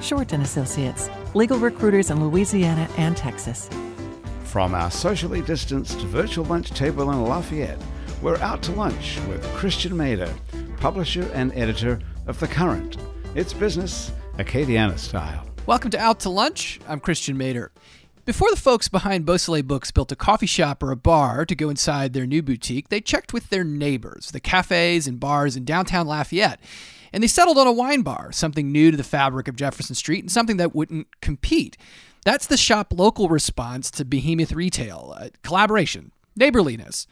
Shorten Associates, legal recruiters in Louisiana and Texas. From our socially distanced virtual lunch table in Lafayette, we're out to lunch with Christian Mader, publisher and editor of The Current. It's business, Acadiana style. Welcome to Out to Lunch. I'm Christian Mader. Before the folks behind Beausoleil Books built a coffee shop or a bar to go inside their new boutique, they checked with their neighbors, the cafes and bars in downtown Lafayette. And they settled on a wine bar, something new to the fabric of Jefferson Street and something that wouldn't compete. That's the shop local response to behemoth retail uh, collaboration, neighborliness.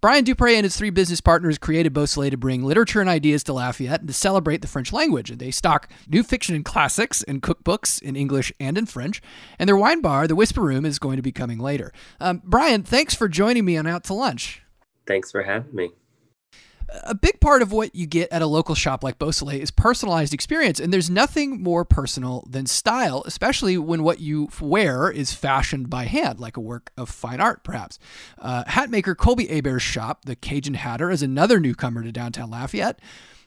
Brian Dupre and his three business partners created Beausoleil to bring literature and ideas to Lafayette and to celebrate the French language. And they stock new fiction and classics and cookbooks in English and in French. And their wine bar, the Whisper Room, is going to be coming later. Um, Brian, thanks for joining me on Out to Lunch. Thanks for having me a big part of what you get at a local shop like Beausoleil is personalized experience, and there's nothing more personal than style, especially when what you wear is fashioned by hand, like a work of fine art, perhaps. Uh, hat maker Colby Hebert's shop, the Cajun Hatter, is another newcomer to downtown Lafayette.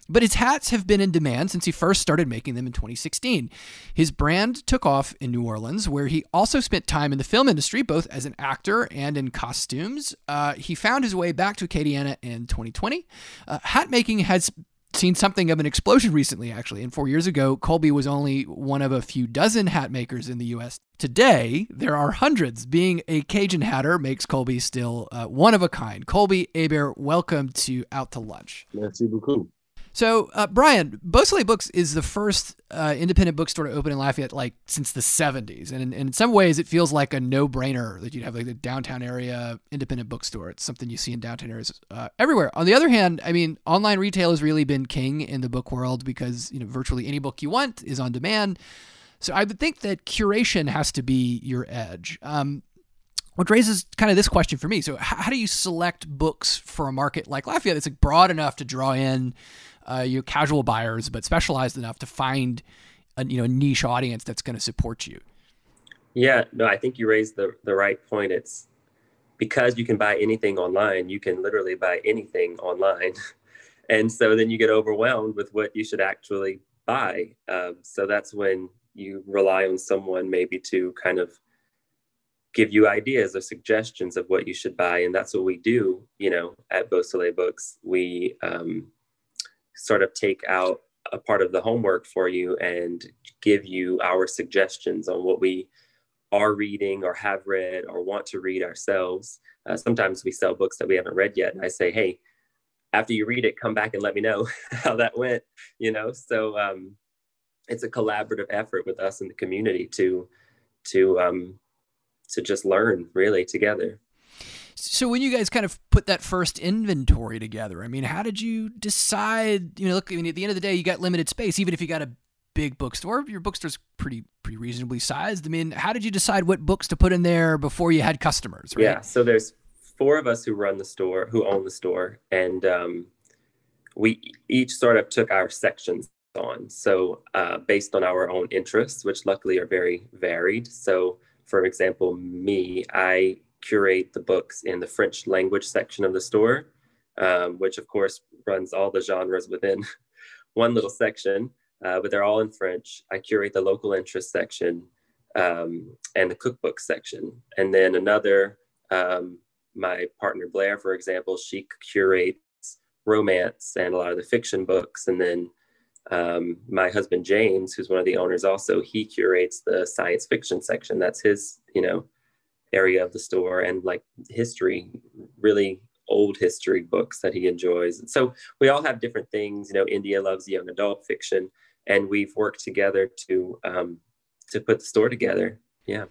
But his hats have been in demand since he first started making them in 2016. His brand took off in New Orleans, where he also spent time in the film industry, both as an actor and in costumes. Uh, he found his way back to Acadiana in 2020. Uh, hat making has seen something of an explosion recently, actually. And four years ago, Colby was only one of a few dozen hat makers in the U.S. Today, there are hundreds. Being a Cajun hatter makes Colby still uh, one of a kind. Colby Hebert, welcome to Out to Lunch. Merci beaucoup. So, uh, Brian, Beausoleil Books is the first uh, independent bookstore to open in Lafayette like since the 70s. And in, in some ways, it feels like a no brainer that you'd have like a downtown area independent bookstore. It's something you see in downtown areas uh, everywhere. On the other hand, I mean, online retail has really been king in the book world because, you know, virtually any book you want is on demand. So I would think that curation has to be your edge. Um, which raises kind of this question for me. So, how do you select books for a market like Lafayette that's like broad enough to draw in uh, your casual buyers, but specialized enough to find a you know niche audience that's going to support you. Yeah, no, I think you raised the the right point. It's because you can buy anything online. You can literally buy anything online, and so then you get overwhelmed with what you should actually buy. Um, so that's when you rely on someone maybe to kind of give you ideas or suggestions of what you should buy and that's what we do you know at beausoleil books we um, sort of take out a part of the homework for you and give you our suggestions on what we are reading or have read or want to read ourselves. Uh, sometimes we sell books that we haven't read yet, and I say, "Hey, after you read it, come back and let me know how that went." You know, so um, it's a collaborative effort with us in the community to to um, to just learn really together. So when you guys kind of put that first inventory together, I mean, how did you decide? You know, look, I mean, at the end of the day, you got limited space. Even if you got a big bookstore, your bookstore's pretty pretty reasonably sized. I mean, how did you decide what books to put in there before you had customers? Right? Yeah, so there's four of us who run the store, who own the store, and um, we each sort of took our sections on. So uh, based on our own interests, which luckily are very varied. So, for example, me, I curate the books in the French language section of the store, um, which of course runs all the genres within one little section, uh, but they're all in French. I curate the local interest section um, and the cookbook section. And then another, um, my partner Blair, for example, she curates romance and a lot of the fiction books. And then um, my husband James, who's one of the owners, also he curates the science fiction section. That's his, you know, area of the store and like history, really old history books that he enjoys. And so we all have different things. You know, India loves young adult fiction, and we've worked together to um, to put the store together. Yeah,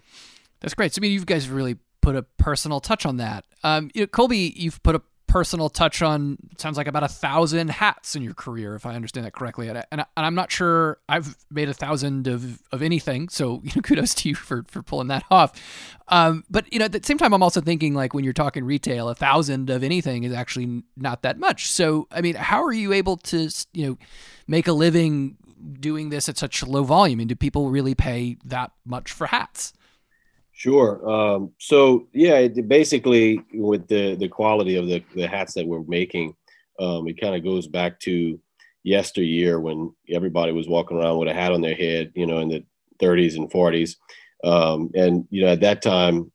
that's great. So I mean, you guys really put a personal touch on that. Um, you know, Colby, you've put a personal touch on sounds like about a thousand hats in your career, if I understand that correctly. And, I, and I'm not sure I've made a thousand of, of anything, so you know, kudos to you for for pulling that off. Um, but you know, at the same time, I'm also thinking like when you're talking retail, a thousand of anything is actually not that much. So I mean, how are you able to you know make a living doing this at such low volume? And do people really pay that much for hats? Sure. Um, so yeah, it, basically with the the quality of the the hats that we're making, um, it kind of goes back to yesteryear when everybody was walking around with a hat on their head, you know, in the 30s and 40s, um, and you know at that time,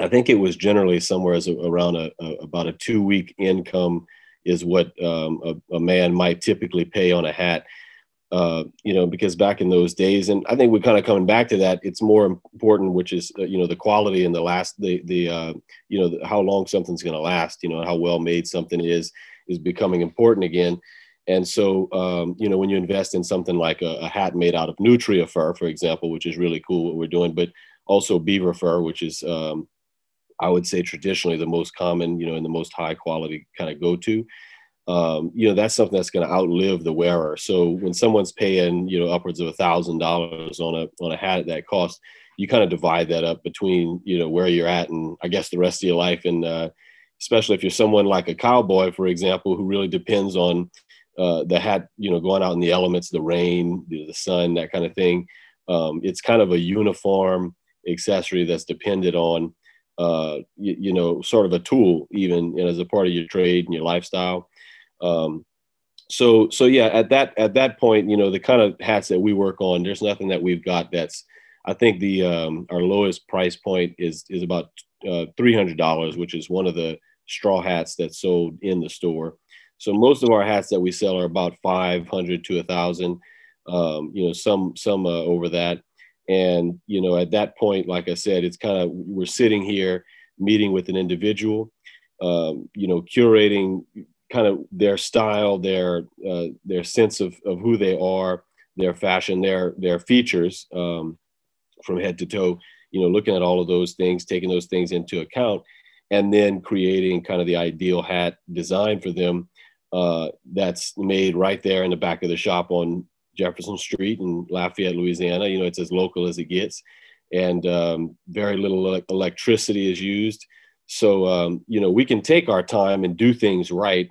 I think it was generally somewhere as a, around a, a, about a two week income is what um, a, a man might typically pay on a hat uh, you know, because back in those days, and I think we're kind of coming back to that. It's more important, which is uh, you know the quality and the last the the uh, you know the, how long something's going to last. You know how well made something is is becoming important again. And so, um, you know, when you invest in something like a, a, hat made out of nutria fur, for example, which is really cool what we're doing, but also beaver fur, which is, um, I would say, traditionally the most common, you know, and the most high quality kind of go to um, you know that's something that's going to outlive the wearer. So when someone's paying you know upwards of a thousand dollars on a on a hat at that cost, you kind of divide that up between you know where you're at and I guess the rest of your life, and uh, especially if you're someone like a cowboy, for example, who really depends on uh, the hat, you know, going out in the elements, the rain, the, sun, that kind of thing. Um, it's kind of a uniform accessory that's depended on, uh, you, you, know, sort of a tool, even as a part of your trade and your lifestyle. Um, so so yeah, at that at that point, you know, the kind of hats that we work on, there's nothing that we've got that's. I think the um, our lowest price point is is about uh, three hundred dollars, which is one of the straw hats that's sold in the store. So most of our hats that we sell are about five hundred to a thousand. Um, you know, some some uh, over that. And you know, at that point, like I said, it's kind of we're sitting here meeting with an individual, um, you know, curating kind of their style, their uh, their sense of, of who they are, their fashion, their their features um, from head to toe. You know, looking at all of those things, taking those things into account, and then creating kind of the ideal hat design for them uh, that's made right there in the back of the shop on Jefferson Street in Lafayette, Louisiana. You know, it's as local as it gets, and um, very little electricity is used. So, um, you know, we can take our time and do things right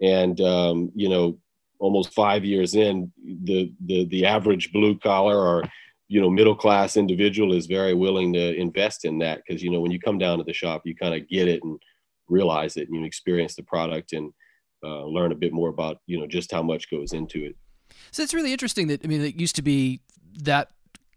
and um, you know almost five years in the the the average blue collar or you know middle class individual is very willing to invest in that. Because you know when you come down to the shop you kind of get it and realize it and you experience the product and uh, learn a bit more about you know just how much goes into it. So it's really interesting that i mean it used to be that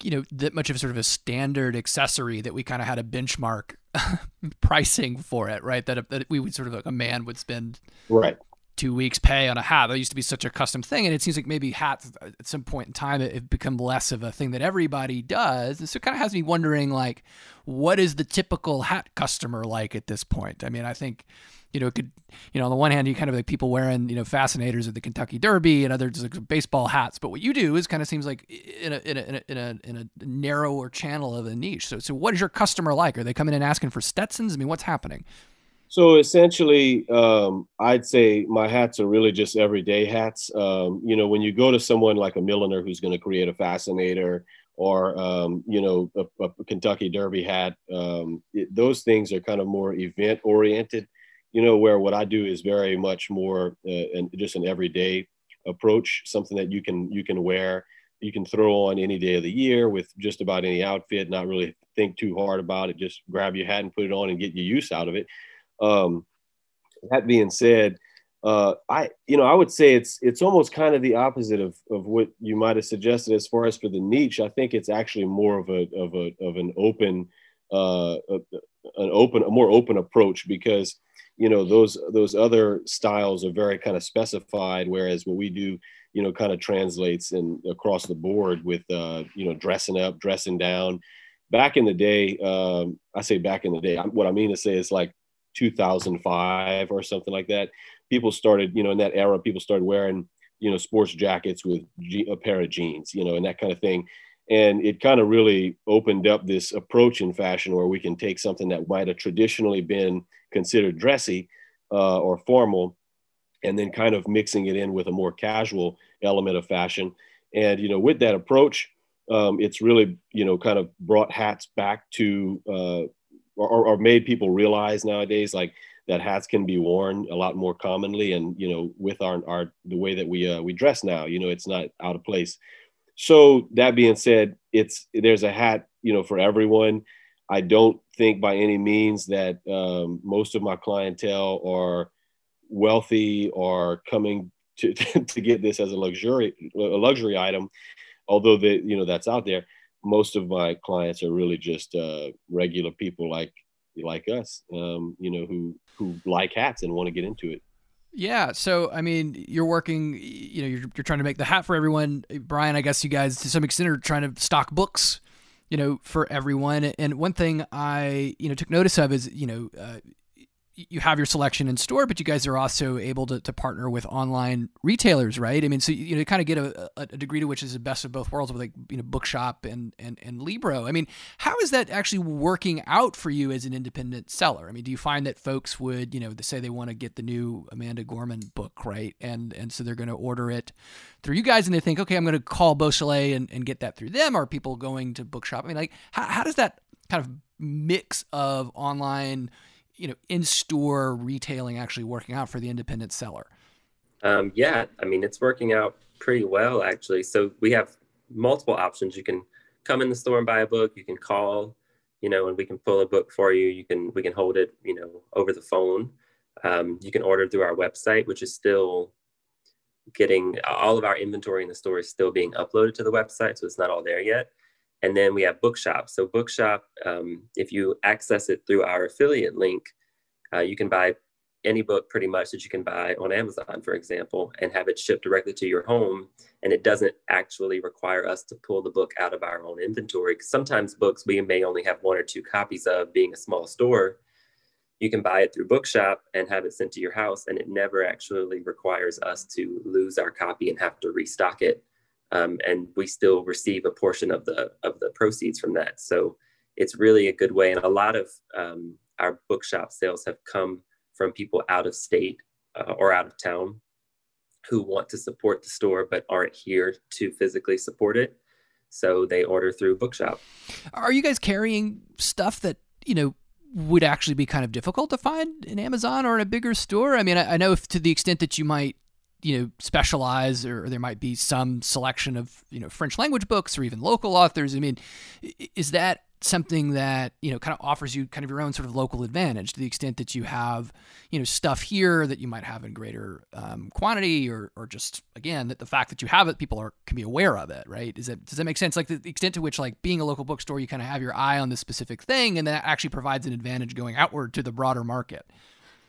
you know that much of sort of a standard accessory that we kind of had a benchmark pricing for it right? That, that we would sort of like a man would spend right two weeks pay on a hat. That used to be such a custom thing, and it seems like maybe hats uh, at some point in time it, become less of a thing that everybody does. And so it kind of has me wondering, like, what is the typical hat customer like at this point? I mean, I think you know, it could, you know, on the one hand, you kind of like people wearing, you know, fascinators at the Kentucky Derby and others like baseball hats. But what you do is kind of seems like in a, in a, in a, in a, in a narrower channel of a niche. So, so what is your customer like? Are they coming in asking for Stetsons? I mean, what's happening? So essentially, um, I'd say my hats are really just everyday hats. Um, you know, when you go to someone like a milliner who's going to create a fascinator or, um, you know, a, a, Kentucky Derby hat, um, it, those things are kind of more event oriented, you know, where what I do is very much more uh, and just an everyday approach, something that you can, you can wear, you can throw on any day of the year with just about any outfit, not really think too hard about it. Just grab your hat and put it on and get your use out of it. Um, that being said, uh, I you know I would say it's it's almost kind of the opposite of of what you might have suggested as far as for the niche. I think it's actually more of a of a of an open uh, an open a more open approach because you know those those other styles are very kind of specified, whereas what we do you know kind of translates in across the board with uh, you know dressing up, dressing down. Back in the day, um, I say back in the day. What I mean to say is like 2005 or something like that. People started, you know, in that era, people started wearing, you know, sports jackets with a pair of jeans, you know, and that kind of thing. And it kind of really opened up this approach in fashion where we can take something that might have traditionally been considered dressy uh, or formal, and then kind of mixing it in with a more casual element of fashion. And you know, with that approach, um, it's really you know kind of brought hats back to uh, or, or made people realize nowadays like that hats can be worn a lot more commonly and you know with our our the way that we uh, we dress now you know it's not out of place. So that being said it's there's a hat you know for everyone. I don't think by any means that um, most of my clientele are wealthy or coming to, to get this as a luxury a luxury item although the you know that's out there most of my clients are really just uh, regular people like like us um, you know who who like hats and want to get into it yeah. So, I mean, you're working, you know, you're, you're trying to make the hat for everyone. Brian, I guess you guys to some extent are trying to stock books, you know, for everyone. And one thing I, you know, took notice of is, you know, uh, you have your selection in store, but you guys are also able to, to partner with online retailers, right? I mean, so you know, kind of get a, a, degree to which is the best of both worlds with like you know Bookshop and and and Libro. I mean, how is that actually working out for you as an independent seller? I mean, do you find that folks would you know say they want to get the new Amanda Gorman book, right? And and so they're going to order it through you guys, and they think, okay, I'm going to call Beausoleil and, and get that through them. Are people going to Bookshop? I mean, like how how does that kind of mix of online you know in-store retailing actually working out for the independent seller? Um, yeah, I mean it's working out pretty well actually. So we have multiple options. You can come in the store and buy a book. You can call, you know, and we can pull a book for you. You can we can hold it, you know, over the phone. Um, you can order through our website, which is still getting all of our inventory in the store is still being uploaded to the website, so it's not all there yet. And then we have Bookshop. So Bookshop, um, if you access it through our affiliate link, uh, you can buy any book pretty much that you can buy on Amazon, for example, and have it shipped directly to your home. And it doesn't actually require us to pull the book out of our own inventory. Sometimes books we may only have one or two copies of, being a small store. You can buy it through Bookshop and have it sent to your house, and it never actually requires us to lose our copy and have to restock it um, and we still receive a portion of the of the proceeds from that. So it's really a good way, and a lot of um, our bookshop sales have come from people out of state uh, or out of town who want to support the store but aren't here to physically support it. So they order through bookshop. Are you guys carrying stuff that you know would actually be kind of difficult to find in Amazon or in a bigger store? I mean, I, I know if to the extent that you might you know specialize or there might be some selection of you know french language books or even local authors. I mean is that something that you know kind of offers you kind of your own sort of local advantage to the extent that you have you know stuff here that you might have in greater um, quantity or or just again that the fact that you have it people are can be aware of it right? Is that does that make sense? Like the, the extent to which like being a local bookstore you kind of have your eye on this specific thing and that actually provides an advantage going outward to the broader market.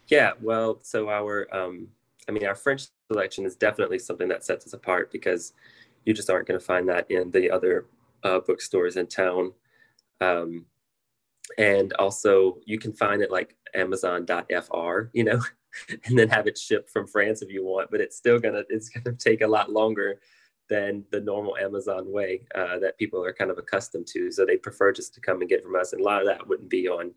Yeah well so our um I mean, our French selection is definitely something that sets us apart because you just aren't going to find that in the other uh, bookstores in town. Um, and also, you can find it like Amazon.fr, you know, and then have it shipped from France if you want. But it's still gonna it's gonna take a lot longer than the normal Amazon way uh, that people are kind of accustomed to. So they prefer just to come and get from us. And a lot of that wouldn't be on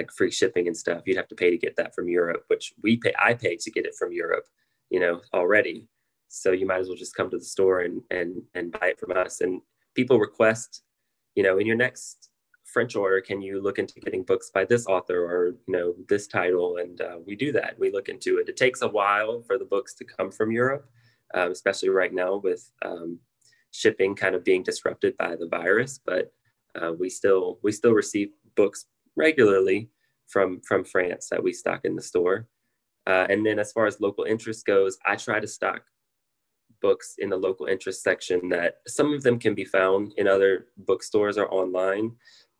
like free shipping and stuff. You'd have to pay to get that from Europe, which we pay. I pay to get it from Europe, you know, already. So you might as well just come to the store and and and buy it from us. And people request, you know, in your next French order, can you look into getting books by this author or you know this title? And uh, we do that. We look into it. It takes a while for the books to come from Europe, um, especially right now with um, shipping kind of being disrupted by the virus. But uh, we still we still receive books regularly from from France that we stock in the store. Uh, and then as far as local interest goes, I try to stock books in the local interest section that some of them can be found in other bookstores or online,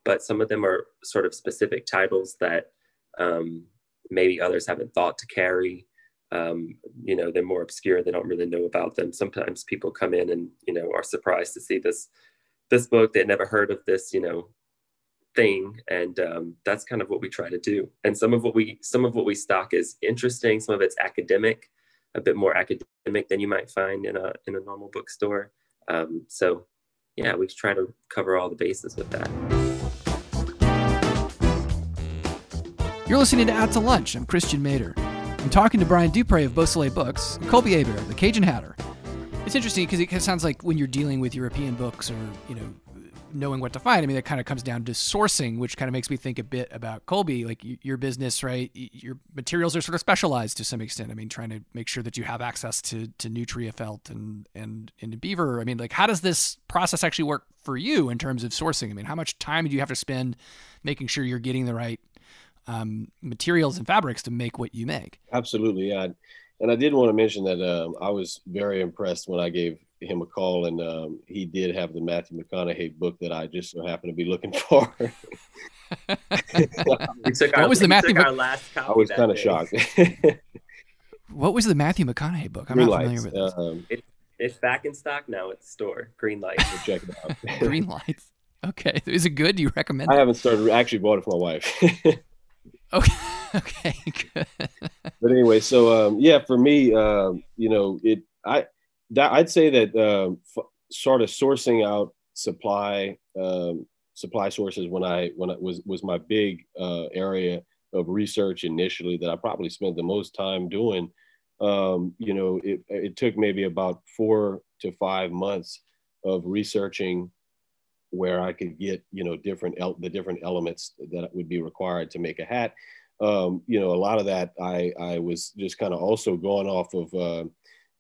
but some of them are sort of specific titles that um, maybe others haven't thought to carry. Um, you know, they're more obscure. They don't really know about them. Sometimes people come in and, you know, are surprised to see this, this book. They'd never heard of this, you know, thing and um, that's kind of what we try to do. And some of what we some of what we stock is interesting some of it's academic a bit more academic than you might find in a in a normal bookstore. Um, so yeah we try to cover all the bases with that. You're listening to out to lunch. I'm christian mader. I'm talking to Brian Dupre of Beausoleil Books and Colby Hebert the Cajun Hatter. It's interesting because it sounds like when you're dealing with European books or, you know, knowing what to find. I mean, that kind of comes down to sourcing, which kind of makes me think a bit about Colby, like your business, right? Your materials are sort of specialized to some extent. I mean, trying to make sure that you have access to to Nutria felt and and into beaver. I mean, like, how does this process actually work for you in terms of sourcing? I mean, how much time do you have to spend making sure you're getting the right um, materials and fabrics to make what you make? Absolutely, yeah. And I did want to mention that um, I was very impressed when I gave him a call, and um, he did have the Matthew McConaughey book that I just so happened to be looking for. what was the Matthew? Our last I was kind of shocked. what was the Matthew McConaughey book? I'm Green not familiar with. Um, it, it's back in stock now at the store. Greenlights. check it out. Green lights. Okay, is it good? Do you recommend? I haven't started. Actually, bought it for my wife. okay. Okay. Good. But anyway, so um, yeah, for me, um, you know, it I that I'd say that um, f- sort of sourcing out supply um, supply sources when I when it was was my big uh, area of research initially that I probably spent the most time doing. Um, you know, it, it took maybe about four to five months of researching where I could get you know different el- the different elements that would be required to make a hat. Um, you know, a lot of that I I was just kind of also going off of uh,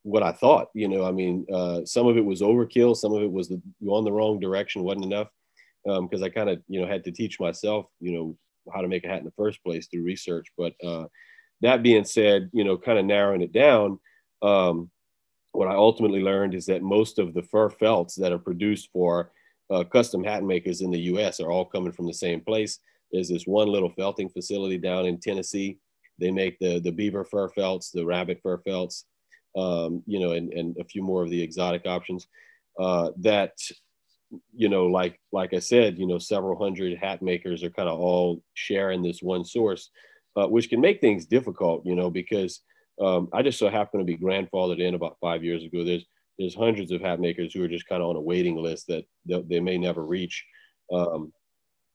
what I thought. You know, I mean, uh, some of it was overkill, some of it was the, going the wrong direction, wasn't enough. Because um, I kind of, you know, had to teach myself, you know, how to make a hat in the first place through research. But uh, that being said, you know, kind of narrowing it down, um, what I ultimately learned is that most of the fur felts that are produced for uh, custom hat makers in the U.S. are all coming from the same place. There's this one little felting facility down in Tennessee. They make the the beaver fur felts, the rabbit fur felts, um, you know, and, and a few more of the exotic options uh, that, you know, like, like I said, you know, several hundred hat makers are kind of all sharing this one source, uh, which can make things difficult, you know, because um, I just so happen to be grandfathered in about five years ago. There's, there's hundreds of hat makers who are just kind of on a waiting list that they, they may never reach. Um,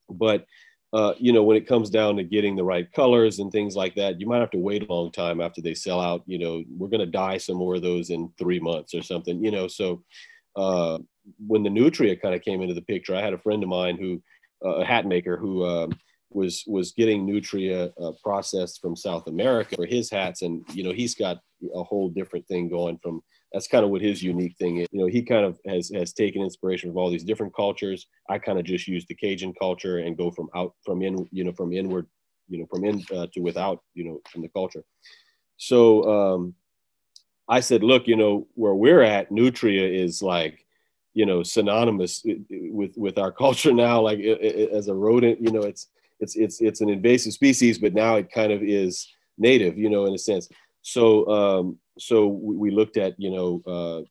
but uh, you know, when it comes down to getting the right colors and things like that, you might have to wait a long time after they sell out. You know, we're going to dye some more of those in three months or something, you know. So uh, when the Nutria kind of came into the picture, I had a friend of mine who, uh, a hat maker who um, was was getting Nutria uh, processed from South America for his hats. And, you know, he's got a whole different thing going from that's kind of what his unique thing is. You know, he kind of has has taken inspiration from all these different cultures. I kind of just use the Cajun culture and go from out from in, you know, from inward, you know, from in uh, to without, you know, from the culture. So um, I said, look, you know, where we're at, Nutria is like, you know, synonymous with with our culture now. Like it, it, as a rodent, you know, it's it's it's it's an invasive species, but now it kind of is native, you know, in a sense. So um, so we, looked at you know uh,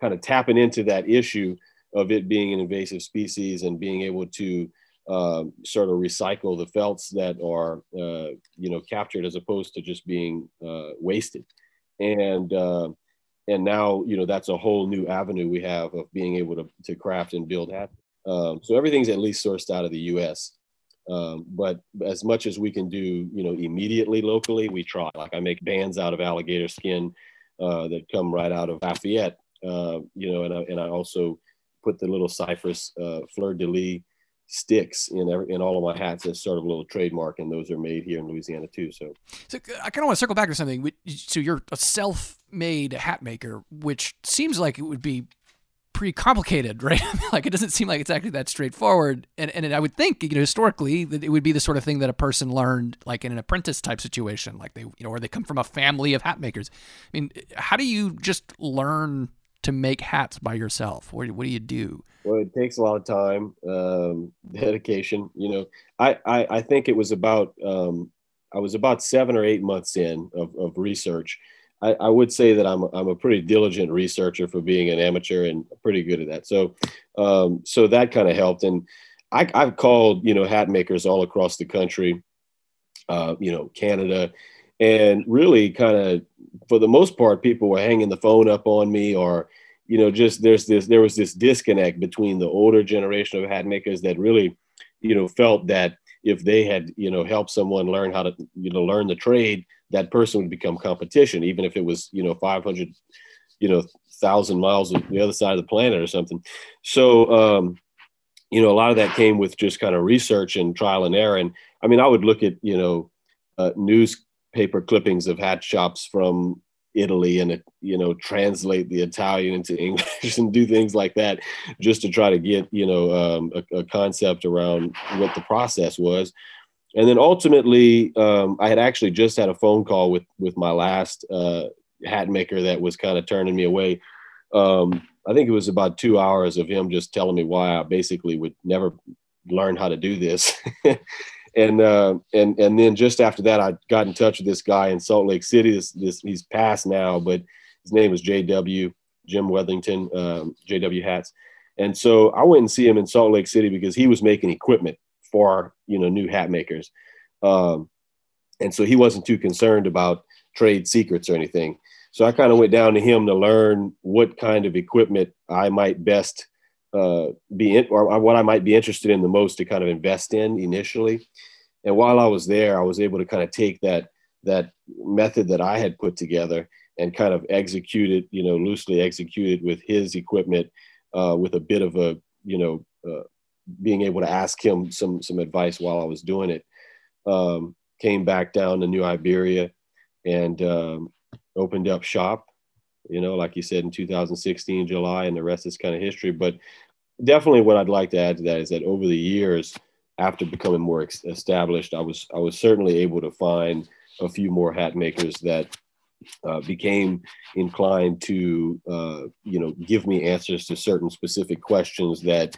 kind of tapping into that issue of it being an invasive species and being able to um, sort of recycle the felts that are uh, you know captured as opposed to just being uh, wasted. And uh, and now you know that's a whole new avenue we have of being able to, to craft and build hats um, so everything's at least sourced out of the us um, but as much as we can do, you know, immediately locally, we try. Like I make bands out of alligator skin uh, that come right out of Lafayette, uh, you know, and I, and I also put the little cypress uh, fleur de lis sticks in every, in all of my hats as sort of a little trademark, and those are made here in Louisiana too. So, so I kind of want to circle back to something. So you're a self-made hat maker, which seems like it would be pretty complicated, right? like it doesn't seem like it's actually that straightforward. And and I would think, you know, historically that it would be the sort of thing that a person learned like in an apprentice type situation, like they, you know, or they come from a family of hat makers. I mean, how do you just learn to make hats by yourself? What, what do you do? Well, it takes a lot of time, um, dedication. You know, I, I, I think it was about um, I was about seven or eight months in of, of research I, I, would say that I'm I'm a pretty diligent researcher for being an amateur and pretty good at that. So um, so that kind of helped. And I, have called you know hat makers all across the country, uh, you know Canada, and really kind of for the most part people were hanging the phone up on me or you know just there's this there was this disconnect between the older generation of hat makers that really you know felt that if they had you know helped someone learn how to you know learn the trade that person would become competition even if it was you know 500 you know thousand miles on the other side of the planet or something so um you know a lot of that came with just kind of research and trial and error and i mean i would look at you know uh, newspaper clippings of hat shops from Italy and you know translate the Italian into English and do things like that just to try to get you know um, a, a, concept around what the process was. And then ultimately, um, I had actually just had a phone call with with my last uh, hat maker that was kind of turning me away. Um, I think it was about two hours of him just telling me why I basically would never learn how to do this. and uh, and and then just after that, I got in touch with this guy in Salt Lake City. This this he's passed now, but his name was J.W. Jim Weathington, um, J.W. Hats. And so I went and see him in Salt Lake City because he was making equipment for you know new hat makers, um, and so he wasn't too concerned about trade secrets or anything. So I kind of went down to him to learn what kind of equipment I might best uh, be in, or what I might be interested in the most to kind of invest in initially. And while I was there, I was able to kind of take that that method that I had put together and kind of execute it, you know, loosely executed with his equipment, uh, with a bit of a, you know, uh, being able to ask him some some advice while I was doing it. Um, came back down to New Iberia and um, opened up shop you know, like you said in 2016, July, and the rest is kind of history. But definitely what I'd like to add to that is that over the years, after becoming more established, I was I was certainly able to find a few more hat makers that uh, became inclined to uh, you know give me answers to certain specific questions that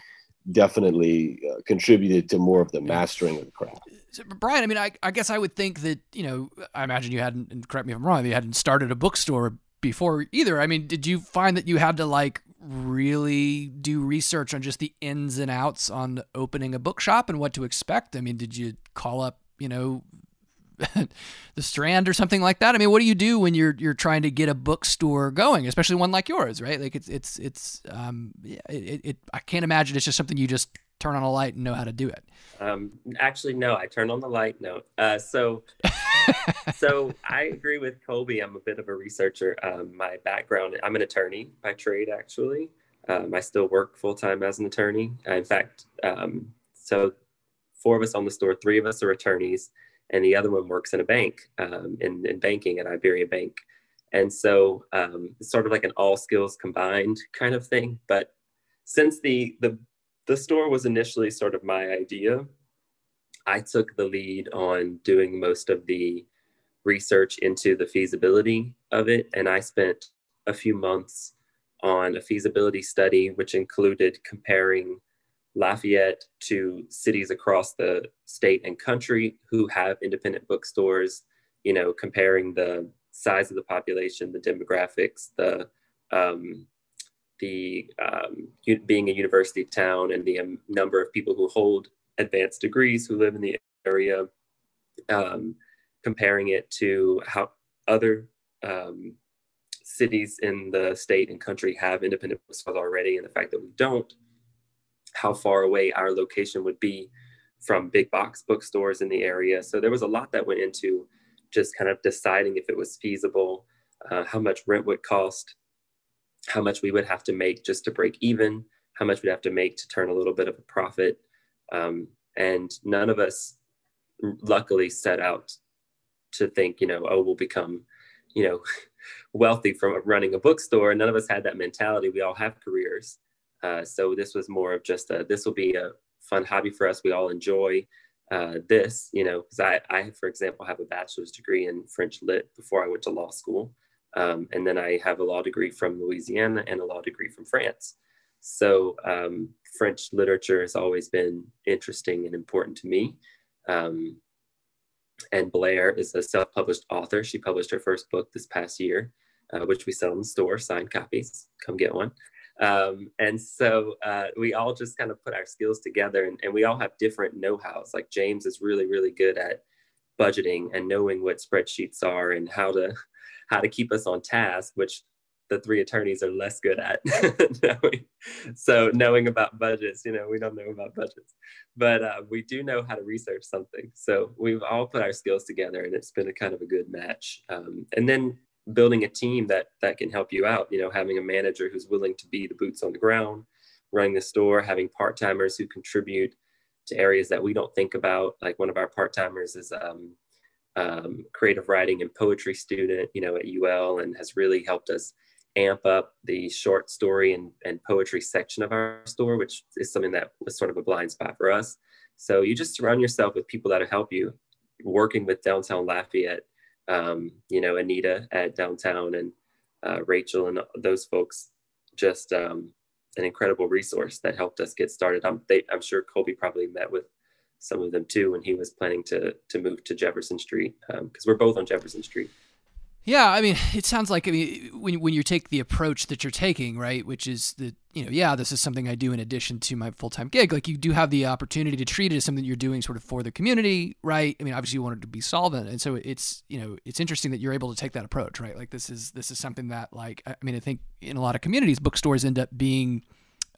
definitely uh, contributed to more of the mastering of the craft. So, Brian, I mean, I, I guess I would think that you know, I imagine you hadn't, and correct me if I'm wrong, you hadn't started a bookstore before either. I mean, did you find that you had to like really do research on just the ins and outs on opening a bookshop and what to expect? I mean, did you call up, you know, the Strand or something like that? I mean, what do you do when you're you're trying to get a bookstore going, especially one like yours, right? Like it's it's it's um yeah, it, it I can't imagine it's just something you just turn on a light and know how to do it. Um, actually, no, I turn on the light. No, uh, so so I agree with Colby. I'm a bit of a researcher. Um, my background, I'm an attorney by trade, actually. Um, I still work full time as an attorney. In fact, um, so four of us on the store, three of us are attorneys, and the other one works in a bank, um, in, in banking at Iberia Bank. And so um, it's sort of like an all skills combined kind of thing. But since the the the store was initially sort of my idea, I took the lead on doing most of the research into the feasibility of it. And I spent a few months on a feasibility study, which included comparing Lafayette to cities across the state and country who have independent bookstores, you know, comparing the size of the population, the demographics, the um, the um, being a university town and the um, number of people who hold advanced degrees who live in the area, um, comparing it to how other um, cities in the state and country have independent bookstores already, and the fact that we don't, how far away our location would be from big box bookstores in the area. So there was a lot that went into just kind of deciding if it was feasible, uh, how much rent would cost, how much we would have to make just to break even, how much we'd have to make to turn a little bit of a profit. Um, and none of us luckily set out to think, you know, oh, we'll become, you know, wealthy from running a bookstore. None of us had that mentality. We all have careers. Uh, so this was more of just a, this will be a fun hobby for us. We all enjoy uh, this, you know, because I, I, for example, have a bachelor's degree in French lit before I went to law school. Um, and then I have a law degree from Louisiana and a law degree from France. So um, French literature has always been interesting and important to me. Um, and Blair is a self-published author. She published her first book this past year, uh, which we sell in the store, signed copies. Come get one. Um, and so uh, we all just kind of put our skills together, and, and we all have different know-hows. Like James is really, really good at budgeting and knowing what spreadsheets are and how to how to keep us on task, which the three attorneys are less good at knowing. So knowing about budgets, you know, we don't know about budgets, but uh, we do know how to research something. So we've all put our skills together, and it's been a kind of a good match. Um, and then building a team that that can help you out. You know, having a manager who's willing to be the boots on the ground, running the store, having part timers who contribute to areas that we don't think about. Like one of our part timers is um, um, creative writing and poetry student, you know, at UL, and has really helped us amp up the short story and, and poetry section of our store, which is something that was sort of a blind spot for us. So you just surround yourself with people that'll help you. Working with Downtown Lafayette, um, you know, Anita at Downtown and uh, Rachel and those folks, just um, an incredible resource that helped us get started. I'm, they, I'm sure Colby probably met with some of them too when he was planning to to move to Jefferson Street because um, we're both on Jefferson Street. Yeah, I mean, it sounds like I mean when when you take the approach that you're taking, right, which is that you know, yeah, this is something I do in addition to my full time gig. Like you do have the opportunity to treat it as something you're doing sort of for the community, right? I mean, obviously you want it to be solvent, and so it's you know it's interesting that you're able to take that approach, right? Like this is this is something that like I mean I think in a lot of communities, bookstores end up being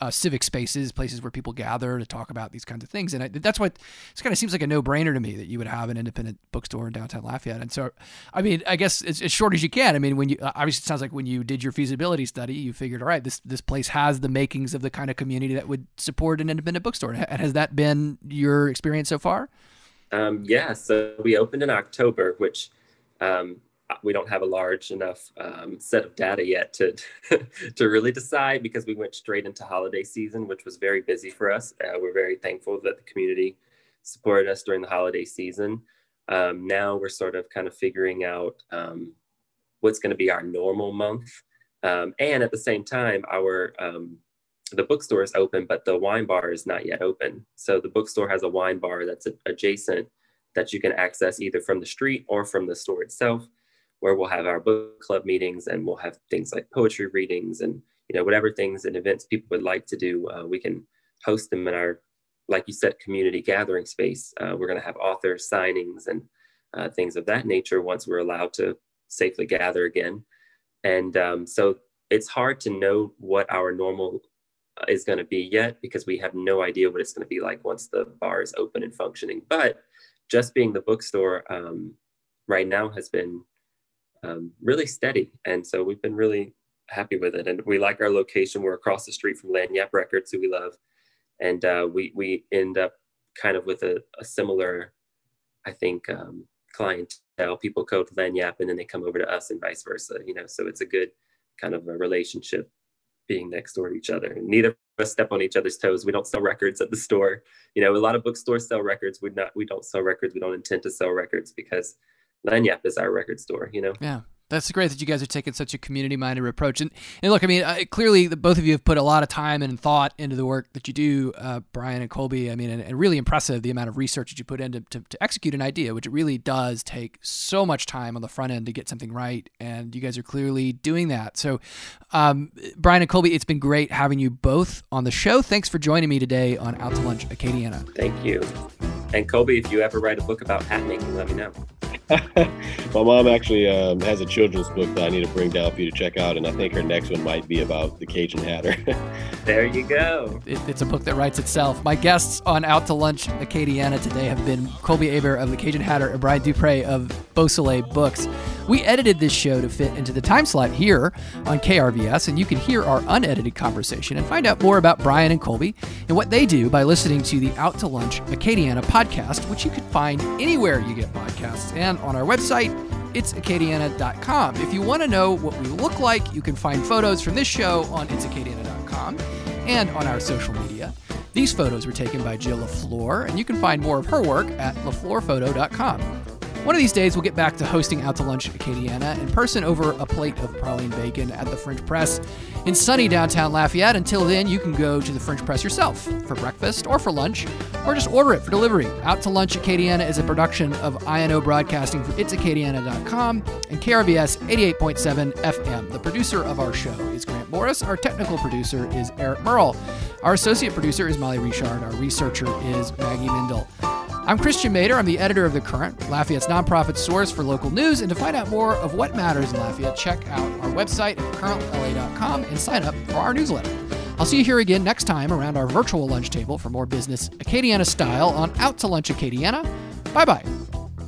uh, civic spaces, places where people gather to talk about these kinds of things. And I, that's what it kind of seems like a no brainer to me that you would have an independent bookstore in downtown Lafayette. And so, I mean, I guess it's as short as you can. I mean, when you obviously it sounds like when you did your feasibility study, you figured, all right, this this place has the makings of the kind of community that would support an independent bookstore. And has that been your experience so far? Um, yeah. So we opened in October, which um, we don't have a large enough um, set of data yet to to really decide because we went straight into holiday season, which was very busy for us. Uh, we're very thankful that the community supported us during the holiday season. Um, now we're sort of kind of figuring out um, what's going to be our normal month, um, and at the same time, our um, the bookstore is open, but the wine bar is not yet open. So the bookstore has a wine bar that's adjacent that you can access either from the street or from the store itself where we'll have our book club meetings and we'll have things like poetry readings and you know whatever things and events people would like to do uh, we can host them in our like you said community gathering space. Uh, we're going to have author signings and uh, things of that nature once we're allowed to safely gather again. And um, so it's hard to know what our normal uh, is going to be yet because we have no idea what it's going to be like once the bar is open and functioning. But just being the bookstore um, right now has been um, really steady. And so we've been really happy with it. And we like our location. We're across the street from Lagniappe Records, who we love. And uh, we, we end up kind of with a, a similar, I think, um, clientele. People go to Lagniappe and then they come over to us and vice versa, you know, so it's a good kind of a relationship being next door to each other. Neither of us step on each other's toes. We don't sell records at the store. You know, a lot of bookstores sell records. We not we don't sell records. We don't intend to sell records because Lagniappe is our record store, you know? Yeah. That's great that you guys are taking such a community-minded approach, and and look, I mean, I, clearly the, both of you have put a lot of time and thought into the work that you do, uh, Brian and Colby. I mean, and, and, really impressive the amount of research that you put into to, to, execute an idea, which it really does take so much time on the front end to get something right, and you guys are clearly doing that. So, um, Brian and Colby, it's been great having you both on the show. Thanks for joining me today on Out to Lunch Acadiana. Thank you. And Colby, if you ever write a book about hat making, let me know. My mom actually um, has a children's book that I need to bring down for you to check out, and I think her next one might be about the Cajun Hatter. there you go. It, it's a book that writes itself. My guests on Out to Lunch Acadiana today have been Colby Hebert of the Cajun Hatter and Brian Dupre of Beausoleil Books. We edited this show to fit into the time slot here on KRVS, and you can hear our unedited conversation and find out more about Brian and Colby and what they do by listening to the Out to Lunch Acadiana podcast, which you can find anywhere you get podcasts and on our website, itsacadiana.com. If you want to know what we look like, you can find photos from this show on itsacadiana.com and on our social media. These photos were taken by Jill LaFleur, and you can find more of her work at lafleurphoto.com. One of these days, we'll get back to hosting Out to Lunch Acadiana in person over a plate of praline bacon at the French Press in sunny downtown Lafayette. Until then, you can go to the French Press yourself for breakfast or for lunch, or just order it for delivery. Out to Lunch Acadiana is a production of INO Broadcasting for itsacadiana.com and KRVS 88.7 FM. The producer of our show is Grant Morris. Our technical producer is Eric Merle. Our associate producer is Molly Richard. Our researcher is Maggie Mindel. I'm Christian Mader. I'm the editor of The Current, Lafayette's nonprofit source for local news. And to find out more of what matters in Lafayette, check out our website at currentla.com and sign up for our newsletter. I'll see you here again next time around our virtual lunch table for more business Acadiana style on Out to Lunch Acadiana. Bye bye.